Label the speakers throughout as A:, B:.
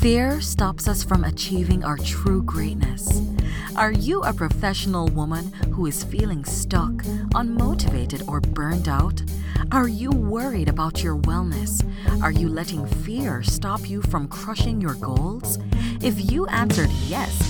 A: Fear stops us from achieving our true greatness. Are you a professional woman who is feeling stuck, unmotivated, or burned out? Are you worried about your wellness? Are you letting fear stop you from crushing your goals? If you answered yes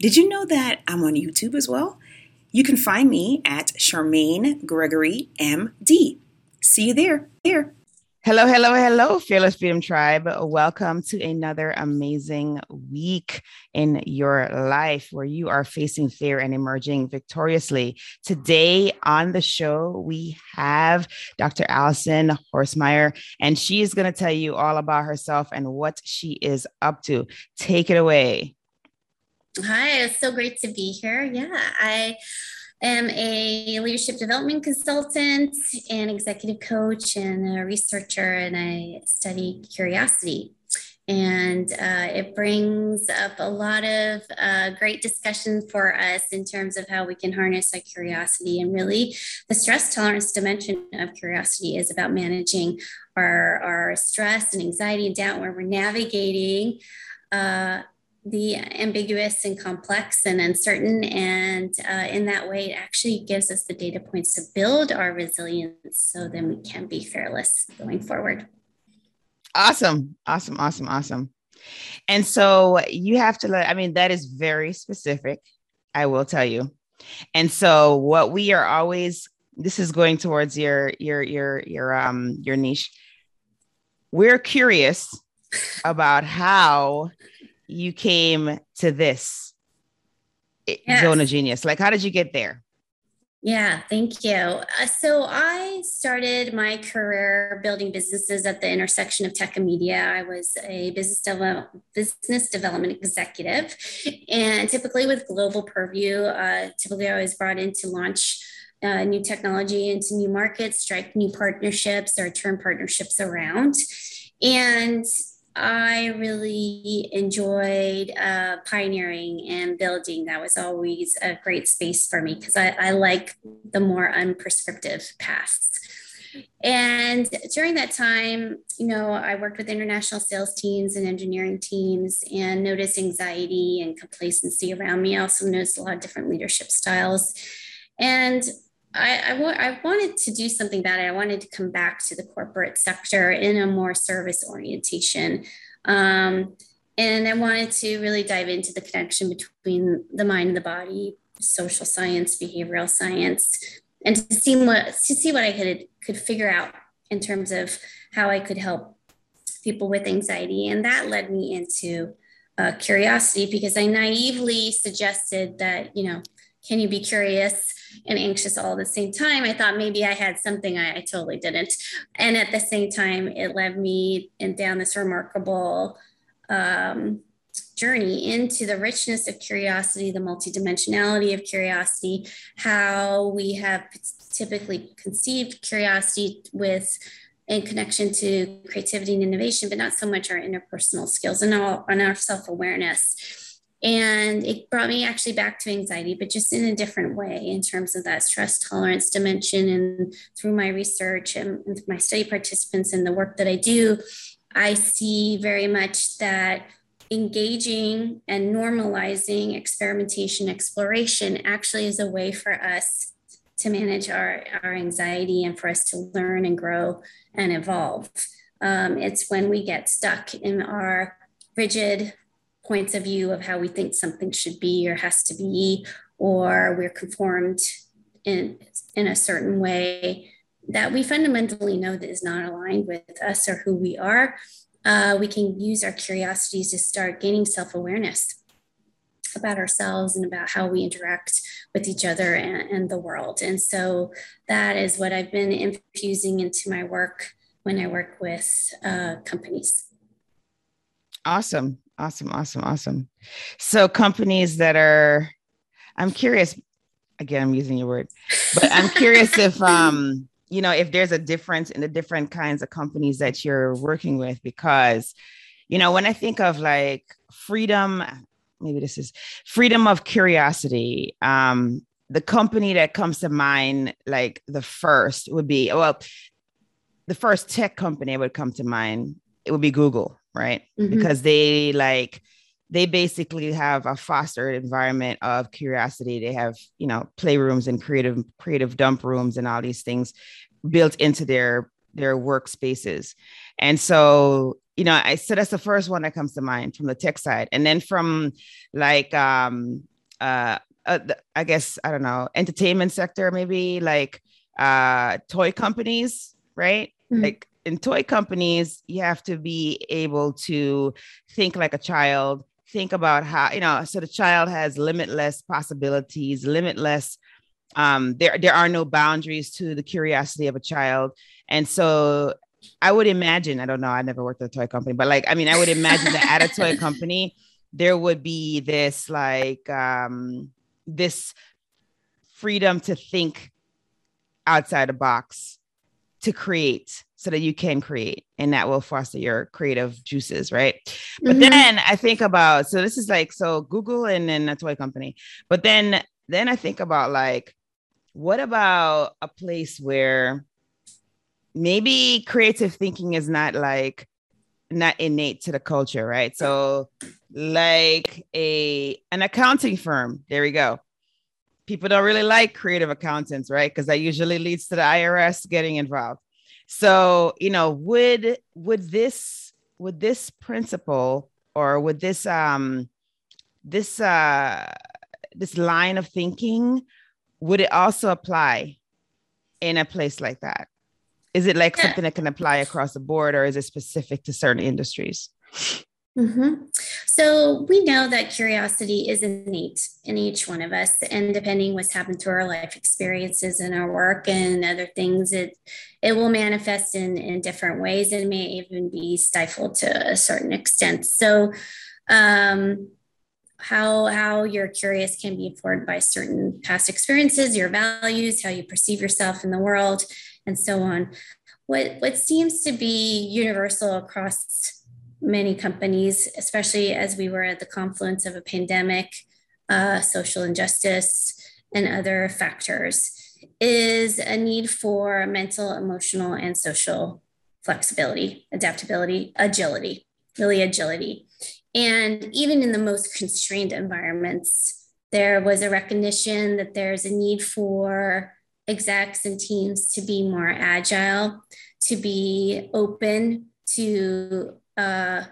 B: Did you know that I'm on YouTube as well? You can find me at Charmaine Gregory MD. See you there. There.
C: Hello, hello, hello, Fearless Freedom Tribe. Welcome to another amazing week in your life where you are facing fear and emerging victoriously. Today on the show, we have Dr. Allison Horstmeyer, and she is going to tell you all about herself and what she is up to. Take it away.
D: Hi, it's so great to be here. Yeah, I am a leadership development consultant and executive coach and a researcher, and I study curiosity. And uh, it brings up a lot of uh, great discussion for us in terms of how we can harness our curiosity. And really, the stress tolerance dimension of curiosity is about managing our, our stress and anxiety and doubt where we're navigating. Uh, the ambiguous and complex and uncertain. And uh, in that way, it actually gives us the data points to build our resilience so then we can be fearless going forward.
C: Awesome. Awesome. Awesome. Awesome. And so you have to let, I mean, that is very specific, I will tell you. And so what we are always, this is going towards your, your, your, your, um, your niche. We're curious about how you came to this yes. zone of genius? Like, how did you get there?
D: Yeah, thank you. Uh, so I started my career building businesses at the intersection of tech and media. I was a business develop, business development executive, and typically with global purview, uh, typically I was brought in to launch uh, new technology into new markets, strike new partnerships, or turn partnerships around. And I really enjoyed uh, pioneering and building. That was always a great space for me because I, I, like the more unprescriptive paths. And during that time, you know, I worked with international sales teams and engineering teams and noticed anxiety and complacency around me. I also noticed a lot of different leadership styles. And I, I, wa- I wanted to do something about it. I wanted to come back to the corporate sector in a more service orientation. Um, and I wanted to really dive into the connection between the mind and the body, social science, behavioral science, and to see what to see what I could could figure out in terms of how I could help people with anxiety. And that led me into uh, curiosity because I naively suggested that you know, can you be curious? And anxious all at the same time. I thought maybe I had something I, I totally didn't. And at the same time, it led me and down this remarkable um, journey into the richness of curiosity, the multidimensionality of curiosity, how we have typically conceived curiosity with in connection to creativity and innovation, but not so much our interpersonal skills and our, and our self-awareness and it brought me actually back to anxiety, but just in a different way in terms of that stress tolerance dimension. And through my research and, and my study participants and the work that I do, I see very much that engaging and normalizing experimentation exploration actually is a way for us to manage our, our anxiety and for us to learn and grow and evolve. Um, it's when we get stuck in our rigid points of view of how we think something should be or has to be, or we're conformed in, in a certain way that we fundamentally know that is not aligned with us or who we are, uh, we can use our curiosities to start gaining self awareness about ourselves and about how we interact with each other and, and, the world. And so that is what I've been infusing into my work when I work with uh, companies.
C: Awesome. Awesome. Awesome. Awesome. So companies that are, I'm curious, again, I'm using your word, but I'm curious if, um, you know, if there's a difference in the different kinds of companies that you're working with, because, you know, when I think of like freedom, maybe this is freedom of curiosity. Um, the company that comes to mind, like the first would be, well, the first tech company would come to mind, it would be Google, right? Mm-hmm. Because they like, they basically have a fostered environment of curiosity. They have, you know, playrooms and creative creative dump rooms and all these things built into their their workspaces. And so, you know, I so that's the first one that comes to mind from the tech side. And then from like um uh, uh I guess I don't know, entertainment sector maybe like uh toy companies, right? Mm-hmm. Like in toy companies, you have to be able to think like a child, think about how, you know, so the child has limitless possibilities, limitless um there there are no boundaries to the curiosity of a child. And so I would imagine, I don't know, I never worked at a toy company, but like I mean, I would imagine that at a toy company there would be this like um this freedom to think outside a box to create so that you can create and that will foster your creative juices right? But mm-hmm. then i think about so this is like so google and then a toy company. But then then i think about like what about a place where maybe creative thinking is not like not innate to the culture right? So like a an accounting firm there we go. People don't really like creative accountants right? Because that usually leads to the irs getting involved so, you know, would would this would this principle or would this um this uh this line of thinking would it also apply in a place like that? Is it like yeah. something that can apply across the board or is it specific to certain industries?
D: Mm-hmm. So we know that curiosity is innate in each one of us, and depending what's happened through our life experiences and our work and other things, it it will manifest in in different ways and may even be stifled to a certain extent. So, um, how how you're curious can be informed by certain past experiences, your values, how you perceive yourself in the world, and so on. What what seems to be universal across many companies, especially as we were at the confluence of a pandemic, uh, social injustice, and other factors, is a need for mental, emotional, and social flexibility, adaptability, agility, really agility. And even in the most constrained environments, there was a recognition that there's a need for execs and teams to be more agile, to be open to uh,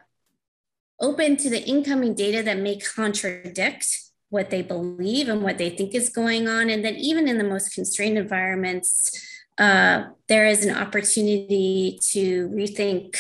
D: open to the incoming data that may contradict what they believe and what they think is going on. And that even in the most constrained environments, uh, there is an opportunity to rethink,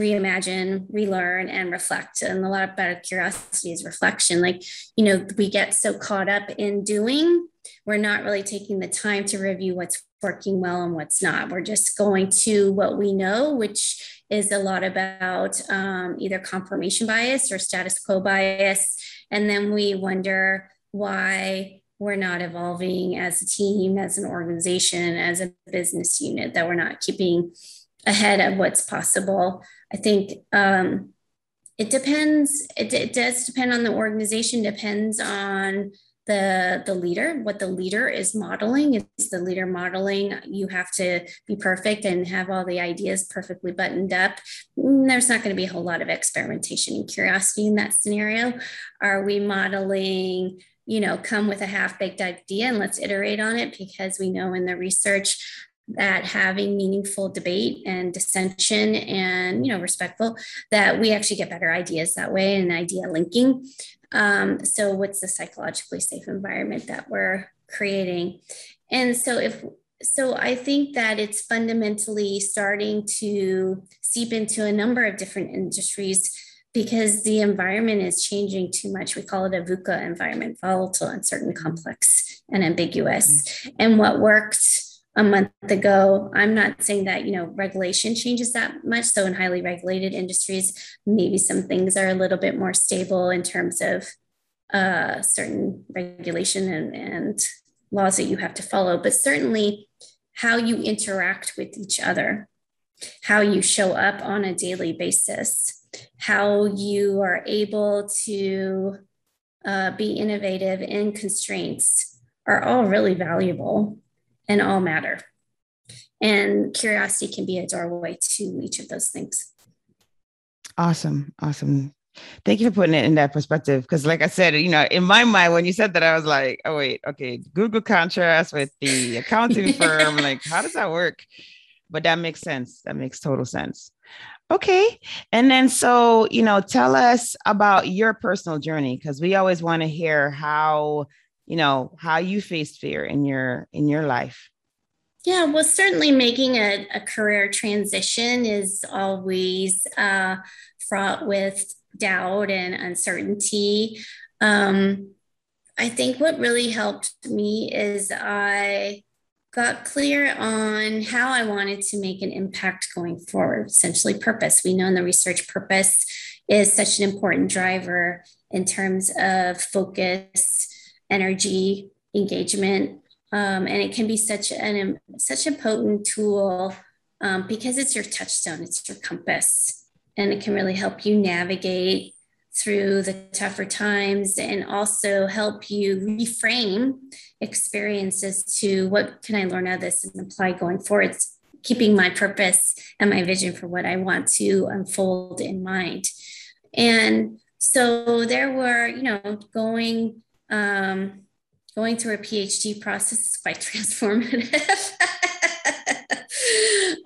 D: reimagine, relearn, and reflect. And a lot about curiosity is reflection. Like, you know, we get so caught up in doing, we're not really taking the time to review what's working well and what's not. We're just going to what we know, which is a lot about um, either confirmation bias or status quo bias. And then we wonder why we're not evolving as a team, as an organization, as a business unit, that we're not keeping ahead of what's possible. I think um, it depends. It, it does depend on the organization, depends on the the leader. What the leader is modeling is the leader modeling you have to be perfect and have all the ideas perfectly buttoned up. Mm, there's not going to be a whole lot of experimentation and curiosity in that scenario. Are we modeling you know come with a half baked idea and let's iterate on it because we know in the research that having meaningful debate and dissension and you know respectful that we actually get better ideas that way and idea linking um, so, what's the psychologically safe environment that we're creating? And so, if so, I think that it's fundamentally starting to seep into a number of different industries because the environment is changing too much. We call it a VUCA environment volatile, uncertain, complex, and ambiguous. Mm-hmm. And what worked a month ago. I'm not saying that, you know, regulation changes that much. So in highly regulated industries, maybe some things are a little bit more stable in terms of uh, certain regulation and, and laws that you have to follow, but certainly how you interact with each other, how you show up on a daily basis, how you are able to uh, be innovative in constraints are all really valuable and all matter. And curiosity can be a doorway to each of those things.
C: Awesome. Awesome. Thank you for putting it in that perspective. Because, like I said, you know, in my mind, when you said that, I was like, oh, wait, okay, Google contrast with the accounting firm. Like, how does that work? But that makes sense. That makes total sense. Okay. And then, so, you know, tell us about your personal journey because we always want to hear how you know how you faced fear in your in your life?
D: Yeah well certainly making a, a career transition is always uh, fraught with doubt and uncertainty. Um, i think what really helped me is i got clear on how i wanted to make an impact going forward essentially purpose. We know in the research purpose is such an important driver in terms of focus energy, engagement, um, and it can be such an such a potent tool um, because it's your touchstone, it's your compass, and it can really help you navigate through the tougher times and also help you reframe experiences to what can I learn out of this and apply going forward, keeping my purpose and my vision for what I want to unfold in mind. And so there were, you know, going um, going through a PhD process is quite transformative.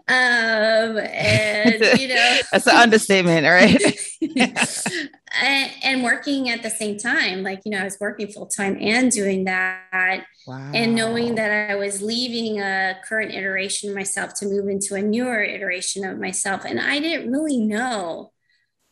D: um, and you know,
C: that's an understatement, right?
D: and, and, working at the same time, like you know, I was working full time and doing that, wow. and knowing that I was leaving a current iteration of myself to move into a newer iteration of myself, and I didn't really know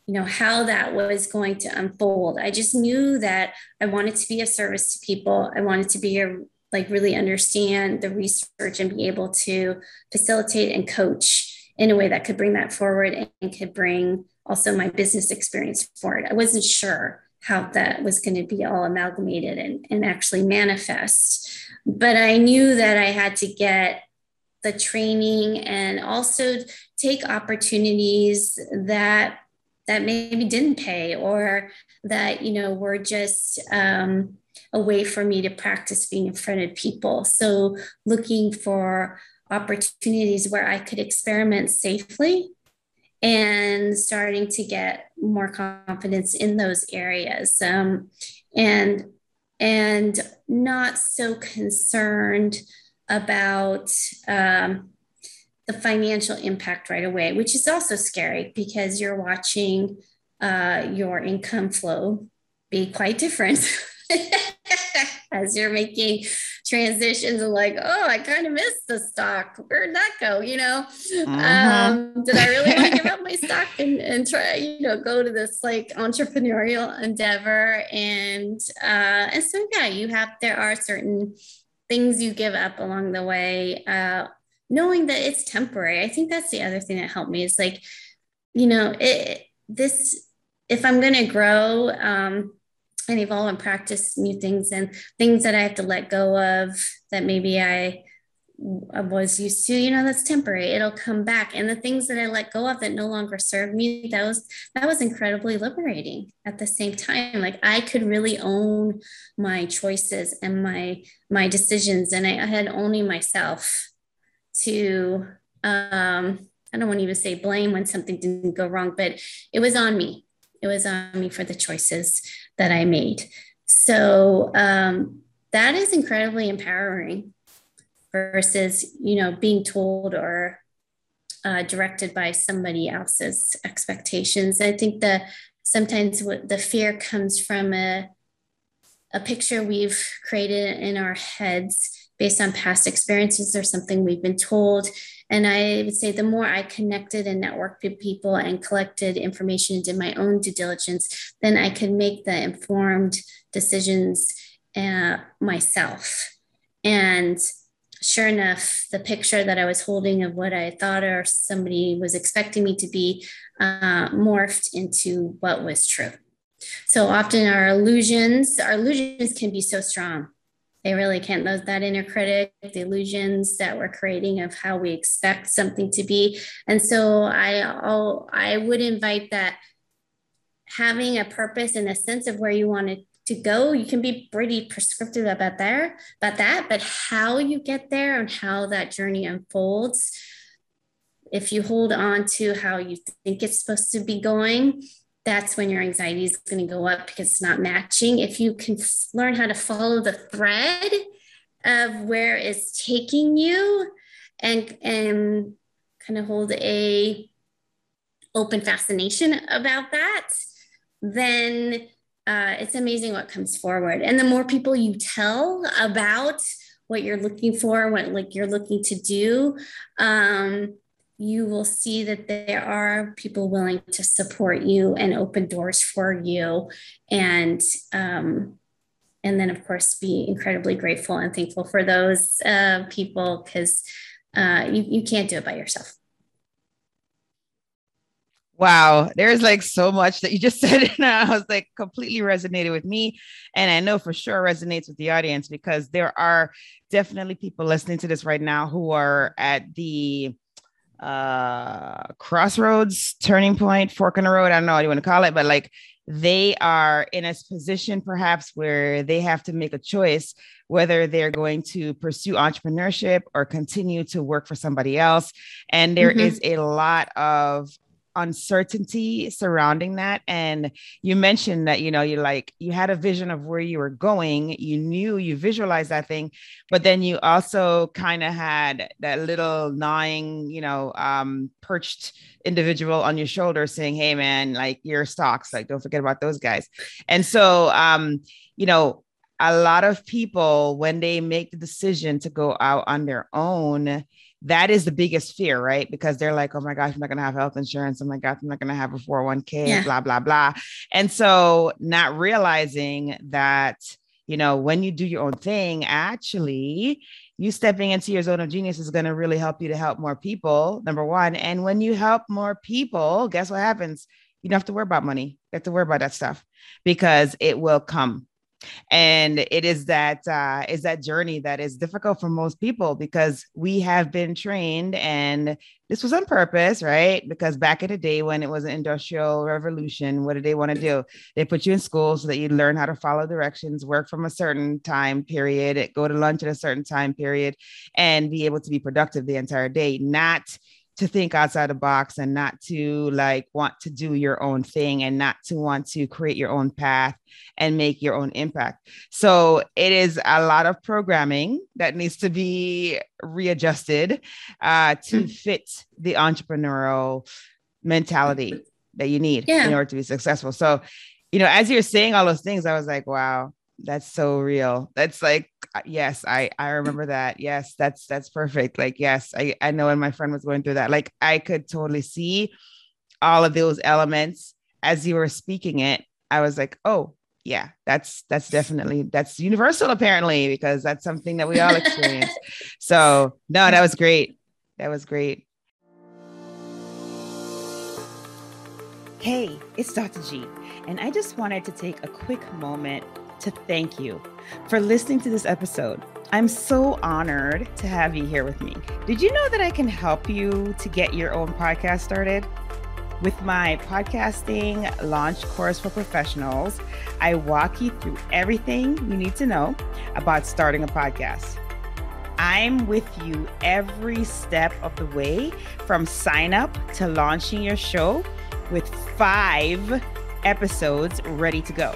D: you know how that was going to unfold. I just knew that i wanted to be of service to people. I wanted to be a like really understand the research and be able to facilitate and coach in a way that could bring that forward and could bring also my business experience forward. I wasn't sure how that was going to be all amalgamated and, and actually manifest but i knew that i had to get the training and also take opportunities that that maybe didn't pay or that you know were just um, a way for me to practice being in front of people. So looking for opportunities where i could experiment safely and starting to get more confidence in those areas. Um, and and not so concerned about um, the financial impact right away, which is also scary because you're watching uh, your income flow be quite different as you're making transitions and like, oh, I kind of missed the stock. Where'd that go? You know, uh-huh. um, did I really want to give up my stock and, and try, you know, go to this like entrepreneurial endeavor? And uh, and so yeah, you have there are certain things you give up along the way. Uh, knowing that it's temporary. I think that's the other thing that helped me is like, you know, it, this, if I'm going to grow um, and evolve and practice new things and things that I have to let go of that maybe I, I was used to, you know, that's temporary. It'll come back. And the things that I let go of that no longer serve me, that was that was incredibly liberating at the same time. Like I could really own my choices and my my decisions. And I, I had only myself to um, I don't want to even say blame when something didn't go wrong, but it was on me. It was on me for the choices that I made. So um, that is incredibly empowering versus, you know, being told or uh, directed by somebody else's expectations. I think that sometimes the fear comes from a, a picture we've created in our heads based on past experiences or something we've been told. And I would say the more I connected and networked with people and collected information and did my own due diligence, then I could make the informed decisions uh, myself. And sure enough, the picture that I was holding of what I thought or somebody was expecting me to be uh, morphed into what was true. So often our illusions, our illusions can be so strong. They really can't Those that inner critic, the illusions that we're creating of how we expect something to be. And so I, I'll, I would invite that having a purpose and a sense of where you want to to go you can be pretty prescriptive about there about that but how you get there and how that journey unfolds if you hold on to how you think it's supposed to be going that's when your anxiety is going to go up because it's not matching if you can f- learn how to follow the thread of where it's taking you and and kind of hold a open fascination about that then uh, it's amazing what comes forward. And the more people you tell about what you're looking for, what like you're looking to do, um, you will see that there are people willing to support you and open doors for you, and um, and then of course be incredibly grateful and thankful for those uh, people because uh, you you can't do it by yourself.
C: Wow, there's like so much that you just said, and I was like completely resonated with me, and I know for sure resonates with the audience because there are definitely people listening to this right now who are at the uh crossroads, turning point, fork in the road. I don't know what you want to call it, but like they are in a position perhaps where they have to make a choice whether they're going to pursue entrepreneurship or continue to work for somebody else. And there mm-hmm. is a lot of uncertainty surrounding that. And you mentioned that you know you like you had a vision of where you were going you knew you visualized that thing but then you also kind of had that little gnawing you know um perched individual on your shoulder saying hey man like your stocks like don't forget about those guys. And so um you know a lot of people when they make the decision to go out on their own that is the biggest fear, right? Because they're like, oh my gosh, I'm not going to have health insurance. Oh my gosh, I'm not going to have a 401k, yeah. blah, blah, blah. And so not realizing that, you know, when you do your own thing, actually, you stepping into your zone of genius is going to really help you to help more people, number one. And when you help more people, guess what happens? You don't have to worry about money. You have to worry about that stuff because it will come and it is that uh, is that journey that is difficult for most people because we have been trained and this was on purpose right? Because back in the day when it was an industrial revolution what did they want to do? They put you in school so that you learn how to follow directions work from a certain time period go to lunch at a certain time period and be able to be productive the entire day not to think outside the box and not to like want to do your own thing and not to want to create your own path and make your own impact. So it is a lot of programming that needs to be readjusted uh, to mm. fit the entrepreneurial mentality that you need yeah. in order to be successful. So, you know, as you're saying all those things, I was like, wow, that's so real. That's like uh, yes i i remember that. Yes that's that's perfect. Like yes i i know when my friend was going through that. Like i could totally see all of those elements. As you were speaking it i was like oh yeah that's that's definitely that's universal apparently because that's something that we all experience. So no that was great. That was great. Hey it's dr g and i just wanted to take a quick moment to thank you for listening to this episode. I'm so honored to have you here with me. Did you know that I can help you to get your own podcast started? With my podcasting launch course for professionals, I walk you through everything you need to know about starting a podcast. I'm with you every step of the way from sign up to launching your show with five episodes ready to go.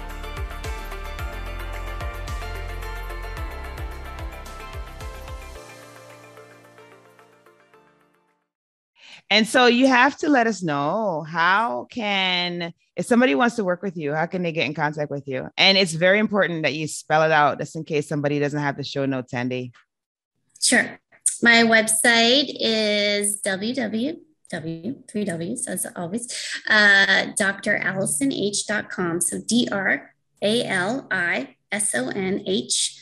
C: And so you have to let us know how can if somebody wants to work with you, how can they get in contact with you? And it's very important that you spell it out just in case somebody doesn't have the show notes handy.
D: Sure. My website is www three W's as always, uh, drallisonh.com. So D R A L I S O N H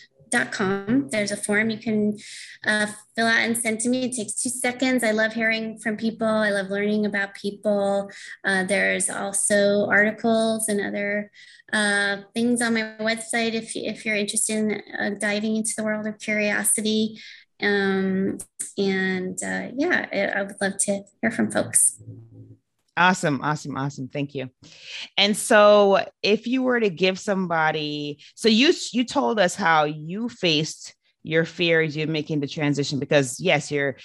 D: com. There's a form you can uh, fill out and send to me. It takes two seconds. I love hearing from people. I love learning about people. Uh, there's also articles and other uh, things on my website if, if you're interested in uh, diving into the world of curiosity. Um, and uh, yeah, I, I would love to hear from folks.
C: Awesome, awesome, awesome. Thank you. And so if you were to give somebody, so you you told us how you faced your fears you making the transition because yes, you're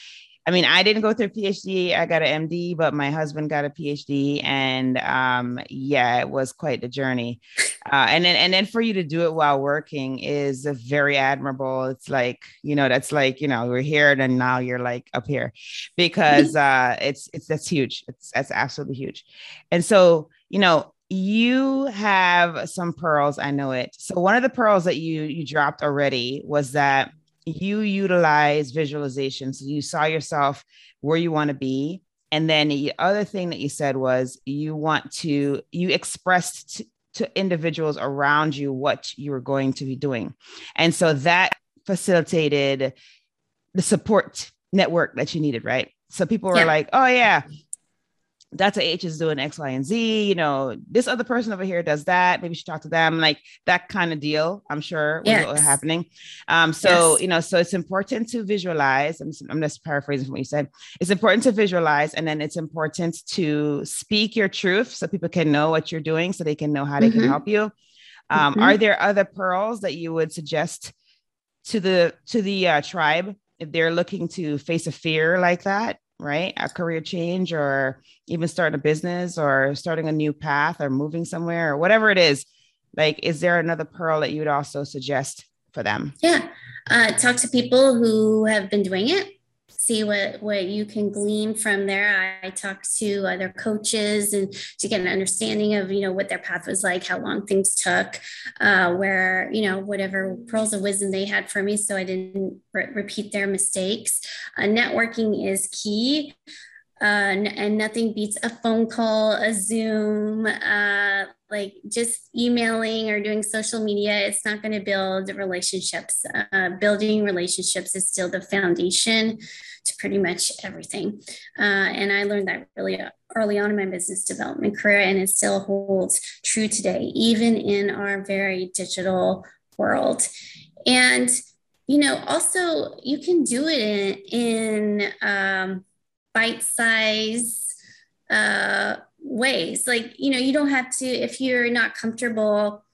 C: I mean, I didn't go through PhD. I got an MD, but my husband got a PhD, and um, yeah, it was quite the journey. Uh, and then, and then for you to do it while working is very admirable. It's like you know, that's like you know, we're here, and now you're like up here, because uh, it's it's that's huge. It's that's absolutely huge. And so you know, you have some pearls. I know it. So one of the pearls that you you dropped already was that you utilize visualization. So you saw yourself where you want to be. And then the other thing that you said was you want to, you expressed to, individuals around you what you were going to be doing. And so that facilitated the support network that you needed, right? So people were yeah. like, oh, yeah, Dr. H is doing X, Y, and Z. You know, this other person over here does that. Maybe you should talk to them, like that kind of deal. I'm sure yes. was happening. Um, so yes. you know, so it's important to visualize. I'm, I'm just paraphrasing what you said. It's important to visualize, and then it's important to speak your truth so people can know what you're doing, so they can know how they mm-hmm. can help you. Um, mm-hmm. Are there other pearls that you would suggest to the to the uh, tribe if they're looking to face a fear like that? Right? A career change or even starting a business or starting a new path or moving somewhere or whatever it is. Like, is there another pearl that you would also suggest for them?
D: Yeah. Uh, talk to people who have been doing it see what what you can glean from there. I, I talked to other coaches and to get an understanding of you know what their path was like, how long things took, uh, where you know whatever pearls of wisdom they had for me, so I didn't re- repeat their mistakes. Uh, networking is key. Uh, and nothing beats a phone call, a Zoom, uh, like just emailing or doing social media. It's not going to build relationships. Uh, building relationships is still the foundation to pretty much everything. Uh, and I learned that really early on in my business development career, and it still holds true today, even in our very digital world. And you know, also you can do it in, in um, bite-size uh, ways. Like you know, you don't have to if you're not comfortable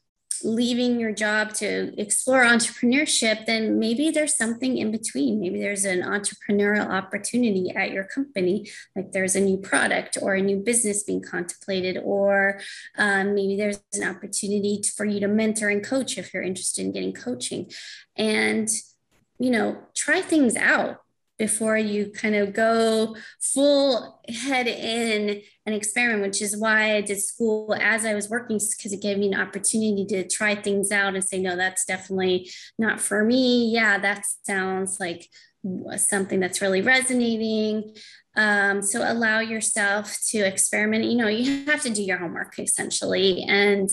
D: leaving your job to explore entrepreneurship, then maybe there's something in between. Maybe there's an entrepreneurial opportunity at your company, like there's a new product or a new business being contemplated, or um, maybe there's an opportunity for you to mentor and coach if you're interested in getting coaching. And, you know, try things out before you kind of go full head in an experiment, which is why I did school as I was working, because it gave me an opportunity to try things out and say, no, that's definitely not for me. Yeah, that sounds like something that's really resonating. Um, so allow yourself to experiment. You know, you have to do your homework essentially and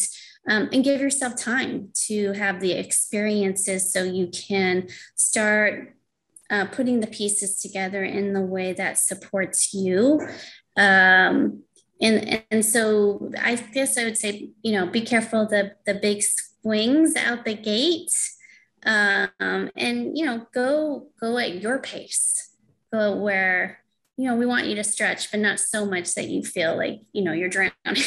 D: um, and give yourself time to have the experiences so you can start uh, putting the pieces together in the way that supports you. Um, and, and so I guess I would say, you know, be careful the, the big swings out the gate um, and, you know, go, go at your pace, go where, you know, we want you to stretch, but not so much that you feel like, you know, you're drowning.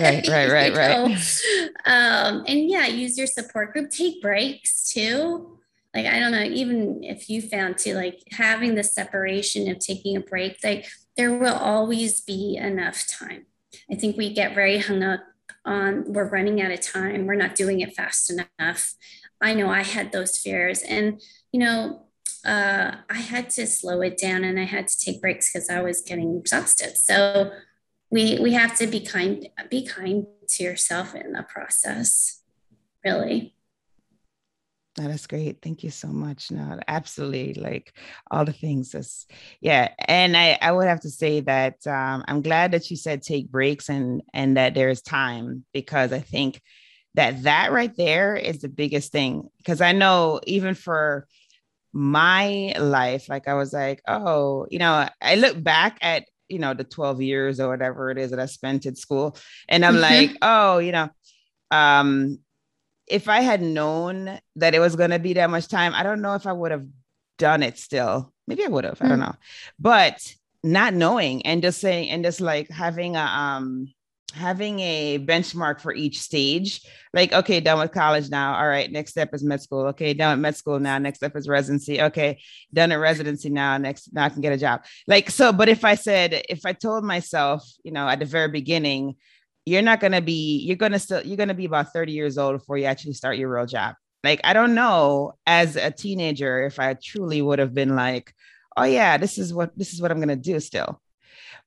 C: right, right, right, right.
D: Um, and yeah, use your support group, take breaks too like i don't know even if you found too like having the separation of taking a break like there will always be enough time i think we get very hung up on we're running out of time we're not doing it fast enough i know i had those fears and you know uh, I had to slow it down and I had to take breaks because I was getting exhausted. So we we have to be kind be kind to yourself in the process, really.
C: That is great. Thank you so much. No, absolutely. Like all the things is yeah. And I, I would have to say that um, I'm glad that you said take breaks and and that there's time because I think that that right there is the biggest thing. Because I know even for my life, like I was like, oh, you know, I look back at you know the 12 years or whatever it is that I spent at school, and I'm mm-hmm. like, oh, you know, um, if I had known that it was going to be that much time, I don't know if I would have done it still. Maybe I would have, mm-hmm. I don't mm. know. But not knowing and just saying and just like having a um having a benchmark for each stage like okay done with college now all right next step is med school okay done with med school now next step is residency okay done at residency now next now i can get a job like so but if i said if i told myself you know at the very beginning you're not going to be you're going to still you're going to be about 30 years old before you actually start your real job. Like i don't know as a teenager if i truly would have been like oh yeah this is what this is what i'm going to do still.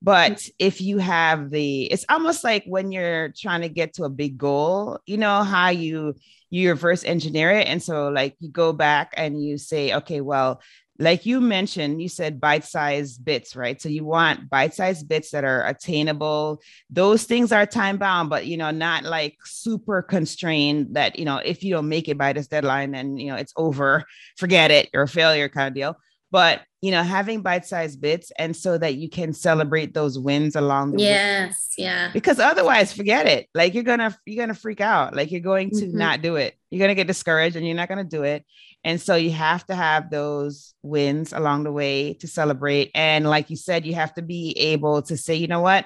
C: But mm. if you have the it's almost like when you're trying to get to a big goal you know how you you reverse engineer it. And so like you go back and you say okay well like you mentioned, you said bite sized bits, right? So you want bite sized bits that are attainable. Those things are time bound, but you know, not like super constrained that, you know, if you don't make it by this deadline, then, you know, it's over, forget it, you're a failure kind of deal. But, you know, having bite sized bits and so that you can celebrate those wins along the way.
D: yes, way. yeah.
C: Because otherwise, forget it. Like you're gonna, you're gonna freak out. Like you're going to mm-hmm. not do it. You're gonna get discouraged and you're not gonna do it and so you have to have those wins along the way to celebrate. And like you said, you have to be able to say, you know what,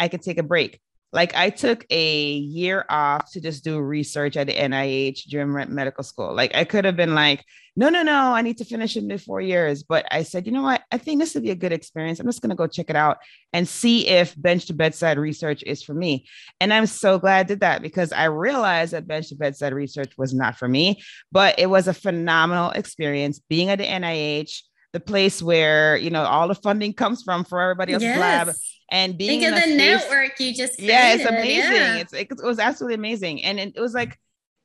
C: I can take a break. Like I took a year off to just do research at the NIH during medical school. Like I could have been like, no, no, no, I need to finish in the four years. But I said, you know what? I think this would be a good experience. I'm just going to go check it out and see if bench to bedside research is for me. And I'm so glad I did that because I realized that bench to bedside research was not for me, but it was a phenomenal experience being at the NIH, the place where, you know, all the funding comes from for everybody else's yes. lab and being
D: think of the space, network you just created.
C: yeah it's amazing yeah. It's, it, it was absolutely amazing and it, it was like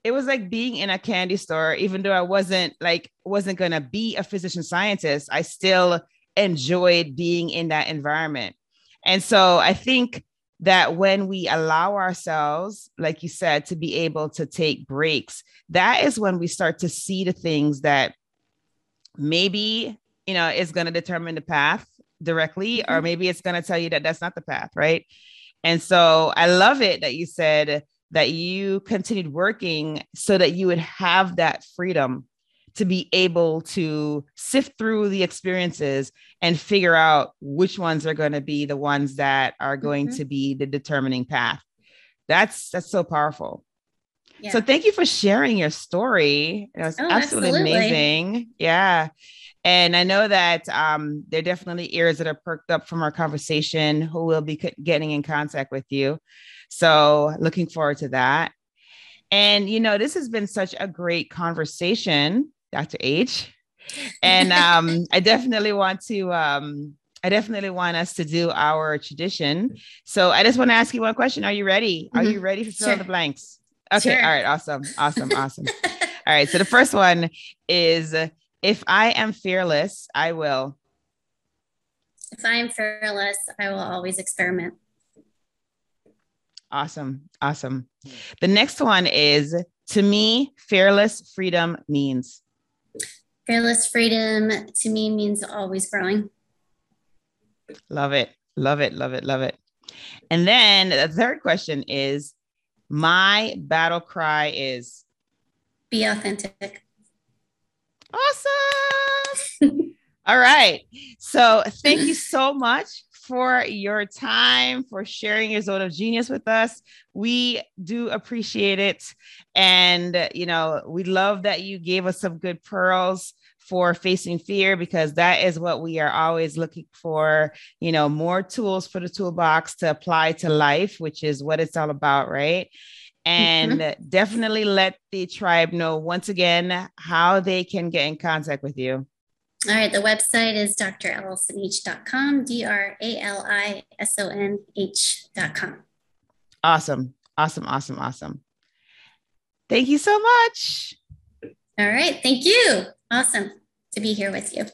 C: it was like being in a candy store even though i wasn't like wasn't gonna be a physician scientist i still enjoyed being in that environment and so i think that when we allow ourselves like you said to be able to take breaks that is when we start to see the things that maybe you know is going to determine the path directly, mm-hmm. or maybe it's going to tell you that that's not the path, right? And so I love it that you said that you continued working so that you would have that freedom to be able to sift through the experiences and figure out which ones are going to be the ones that are going mm-hmm. to be the determining path. That's that's so powerful. Yeah. So thank you for sharing your story. It was oh, absolutely, absolutely amazing. Yeah. And I know that um, there are definitely ears that are perked up from our conversation who will be getting in contact with you. So, looking forward to that. And, you know, this has been such a great conversation, Dr. H. And um, I definitely want to, um, I definitely want us to do our tradition. So, I just want to ask you one question. Are you ready? Are mm-hmm. you ready for fill sure. the blanks? Okay. Sure. All right. Awesome. Awesome. Awesome. All right. So, the first one is, if I am fearless, I will.
D: If I am fearless, I will always experiment.
C: Awesome. Awesome. The next one is to me, fearless freedom means.
D: Fearless freedom to me means always growing.
C: Love it. Love it. Love it. Love it. And then the third question is my battle cry is
D: be authentic.
C: Awesome. All right. So thank you so much for your time, for sharing your zone of genius with us. We do appreciate it. And, you know, we love that you gave us some good pearls for facing fear because that is what we are always looking for you know more tools for the toolbox to apply to life which is what it's all about right and definitely let the tribe know once again how they can get in contact with you.
D: All right, the website is dralisonh.com, D R A L I S O N H.com.
C: Awesome. Awesome. Awesome. Awesome. Thank you so much.
D: All right. Thank you. Awesome to be here with you.